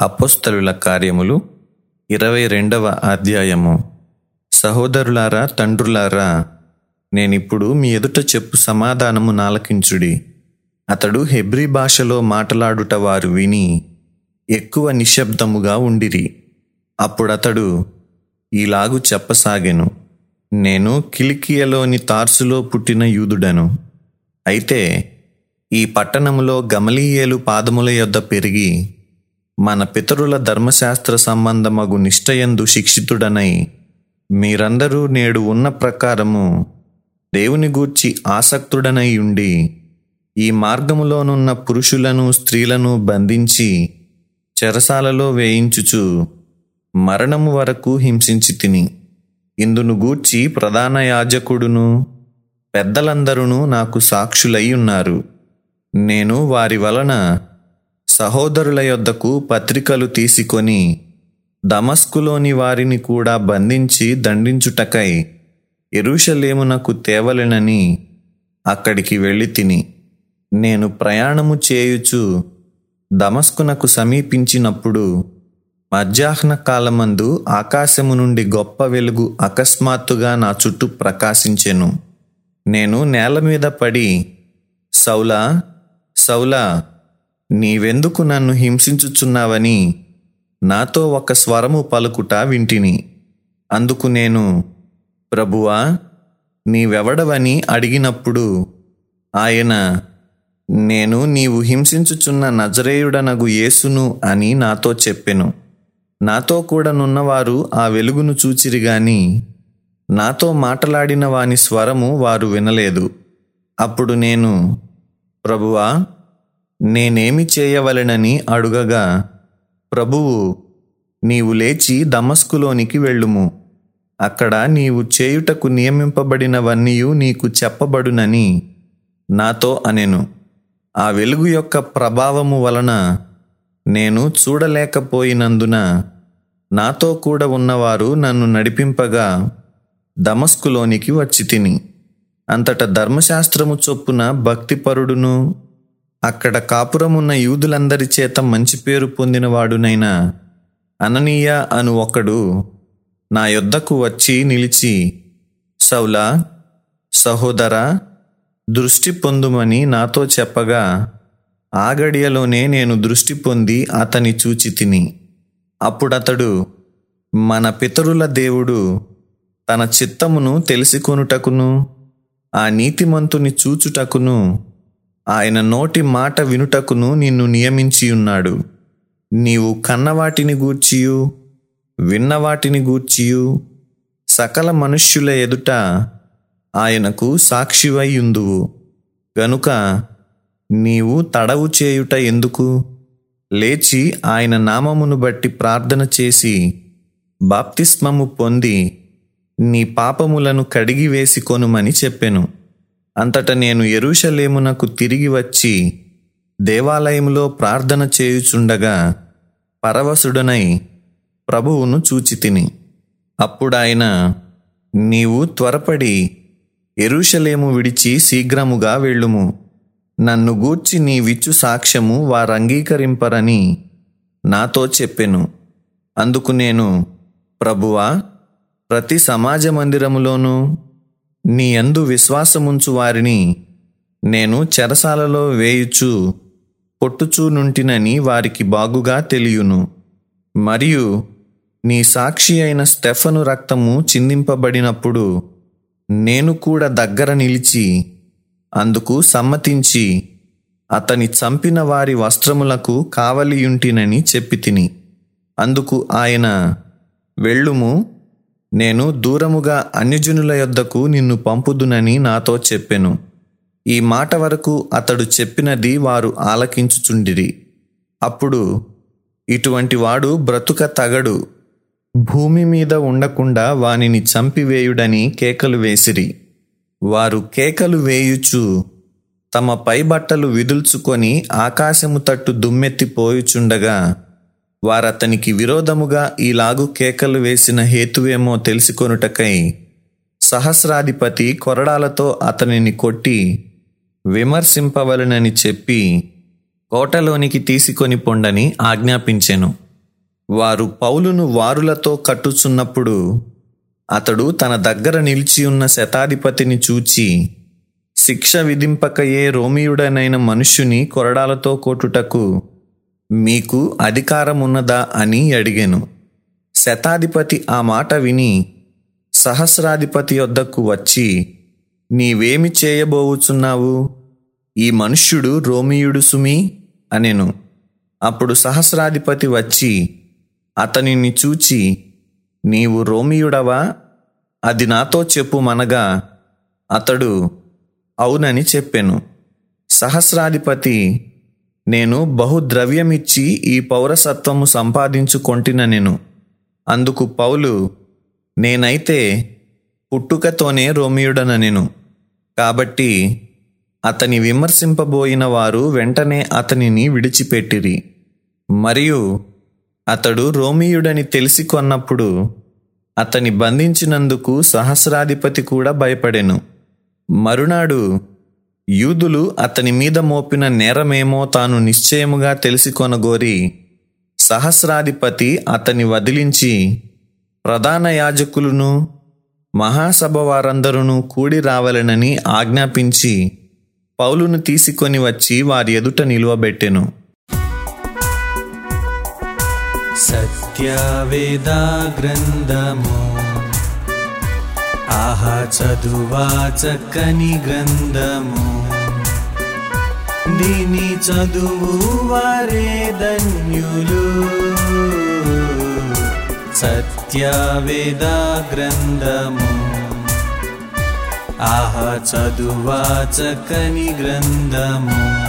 అపోస్తలుల కార్యములు ఇరవై రెండవ అధ్యాయము. సహోదరులారా తండ్రులారా నేనిప్పుడు మీ ఎదుట చెప్పు సమాధానము నాలకించుడి. అతడు హెబ్రీ భాషలో మాట్లాడుట వారు విని ఎక్కువ నిశ్శబ్దముగా ఉండిరి. అప్పుడతడు ఈలాగు చెప్పసాగెను. నేను కిలికియలోని తార్సులో పుట్టిన యూదుడను. అయితే ఈ పట్టణములో గమలీయేలు పాదముల యొద్ద పెరిగి మన పితరుల ధర్మశాస్త్ర సంబంధమగు నిష్టయందు శిక్షితుడనై మీరందరూ నేడు ఉన్న ప్రకారము దేవుని గూర్చి ఆసక్తుడనై ఉండి ఈ మార్గములోనున్న పురుషులను స్త్రీలను బంధించి చెరసాలలో వేయించుచు మరణము వరకు హింసించి తిని. ఇందును గూర్చి ప్రధాన యాజకుడును పెద్దలందరూ నాకు సాక్షులై ఉన్నారు. నేను వారి వలన సహోదరుల యొద్దకు పత్రికలు తీసుకొని దమస్కులోని వారిని కూడా బంధించి దండించుటకై ఎరుషలేమునకు తేవలెనని అక్కడికి వెళ్ళి తిని నేను ప్రయాణము చేయుచు దమస్కునకు సమీపించినప్పుడు మధ్యాహ్న కాలమందు ఆకాశము నుండి గొప్ప వెలుగు అకస్మాత్తుగా నా చుట్టూ ప్రకాశించెను. నేను నేల మీద పడి సౌలా సౌలా నీవెందుకు నన్ను హింసించుచున్నావని? నాతో ఒక స్వరము పలుకుట వింటిని. అందుకు నేను ప్రభువా నీవెవడవని అడిగినప్పుడు ఆయన నేను నీవు హింసించుచున్న నజరేయుడనగు యేసును అని నాతో చెప్పెను. నాతో కూడా నున్నవారు ఆ వెలుగును చూచిరి గాని నాతో మాటలాడిన వాని స్వరము వారు వినలేదు. అప్పుడు నేను ప్రభువా నేనేమి చేయవలెనని అడుగగా ప్రభువు నీవు లేచి దమస్కులోనికి వెళ్ళుము. అక్కడ నీవు చేయుటకు నియమింపబడినవన్నీయు నీకు చెప్పబడునని నాతో అనెను. ఆ వెలుగు యొక్క ప్రభావము వలన నేను చూడలేకపోయినందున నాతో కూడా ఉన్నవారు నన్ను నడిపింపగా దమస్కులోనికి వచ్చి తిని. అంతట ధర్మశాస్త్రము చొప్పున భక్తిపరుడును అక్కడ కాపురమున్న యూదులందరి చేత మంచి పేరు పొందినవాడునైన అననీయ అను ఒకడు నా యొద్దకు వచ్చి నిలిచి సౌలా సహోదర దృష్టి పొందుమని నాతో చెప్పగా ఆ గడియలోనే నేను దృష్టి పొంది అతని చూచి తిని. అప్పుడతడు మన పితరుల దేవుడు తన చిత్తమును తెలిసికొనుటకును ఆ నీతిమంతుని చూచుటకును ఆయన నోటి మాట వినుటకును నిన్ను నియమించి ఉన్నాడు. నీవు కన్నవాటిని గూర్చియు విన్నవాటిని గూర్చియు. సకల మనుష్యుల ఎదుట ఆయనకు సాక్షివై ఉందువు. గనుక నీవు తడవు చేయుట ఎందుకు? లేచి ఆయన నామమును బట్టి ప్రార్థన చేసి బాప్తిస్మము పొంది నీ పాపములను కడిగివేసి కొనుమని చెప్పెను. అంతట నేను ఎరుషలేమునకు తిరిగి వచ్చి దేవాలయంలో ప్రార్థన చేయుచుండగా పరవశుడనై ప్రభువును చూచి తిని అప్పుడాయన నీవు త్వరపడి ఎరుషలేము విడిచి శీఘ్రముగా వెళ్ళుము. నన్ను గూర్చి నీ విచ్చు సాక్ష్యము వారంగీకరింపరని నాతో చెప్పెను. అందుకు నేను ప్రభువా ప్రతి సమాజ మందిరములోనూ నీ యందు విశ్వాసముంచు వారిని నేను చెరసాలలో వేయుచు పొట్టుచూనుంటినని వారికి బాగుగా తెలియును. మరియు నీ సాక్షి అయిన స్టెఫను రక్తము చిందింపబడినప్పుడు నేను కూడా దగ్గర నిలిచి అందుకు సమ్మతించి అతని చంపిన వారి వస్త్రములకు కావలియుంటినని చెప్పి తిని అందుకు ఆయన వెళ్ళుము నేను దూరముగా అన్యజనుల యొద్దకు నిన్ను పంపుదునని నాతో చెప్పెను. ఈ మాట వరకు అతడు చెప్పినది వారు ఆలకించుచుండిరి. అప్పుడు ఇటువంటి వాడు బ్రతుక తగడు. భూమి మీద ఉండకుండా వానిని చంపివేయుడని కేకలు వేసిరి. వారు కేకలు వేయుచు తమ పైబట్టలు విదుల్చుకొని ఆకాశము తట్టు దుమ్మెత్తిపోయుచుండగా వారతనికి విరోధముగా ఈలాగు కేకలు వేసిన హేతువేమో తెలుసుకొనుటకై సహస్రాధిపతి కొరడాలతో అతనిని కొట్టి విమర్శింపవలనని చెప్పి కోటలోనికి తీసుకొని పొండని ఆజ్ఞాపించెను. వారు పౌలును వారులతో కట్టుచున్నప్పుడు అతడు తన దగ్గర నిలిచి ఉన్న శతాధిపతిని చూచి శిక్ష విధింపకయే రోమియుడనైన మనుష్యుని కొరడాలతో కొట్టుటకు మీకు అధికారమున్నదా అని అడిగాను. శతాధిపతి ఆ మాట విని సహస్రాధిపతి వద్దకు వచ్చి నీవేమి చేయబోవుచున్నావు? ఈ మనుష్యుడు రోమియుడు సుమి? అనెను. అప్పుడు సహస్రాధిపతి వచ్చి అతనిని చూచి నీవు రోమియుడవా? అది నాతో చెప్పుమనగా అతడు అవునని చెప్పెను. సహస్రాధిపతి నేను బహుద్రవ్యమిచ్చి ఈ పౌరసత్వము సంపాదించుకొంటిననెను అందుకు పౌలు నేనైతే పుట్టుకతోనే రోమియుడననెను కాబట్టి అతని విమర్శింపబోయిన వారు వెంటనే అతనిని విడిచిపెట్టిరి. మరియు అతడు రోమియుడని తెలిసి కొన్నప్పుడు అతని బంధించినందుకు సహస్రాధిపతి కూడా భయపడెను. మరునాడు యూదులు అతని మీద మోపిన నేరమేమో తాను నిశ్చయముగా తెలిసి కొనగోరి సహస్రాధిపతి అతని వదిలించి ప్రధాన యాజకులను మహాసభ వారందరూ కూడి రావాలనని ఆజ్ఞాపించి పౌలును తీసుకొని వచ్చి వారి ఎదుట నిలువబెట్టెను. సత్యవేదా గ్రంథము ఆహా చదువా చక్కని గంధము దీని చదువు వారే ధన్యులు. సత్యవేదా గ్రంథము. ఆహా చదువా చక్కని గ్రంథము.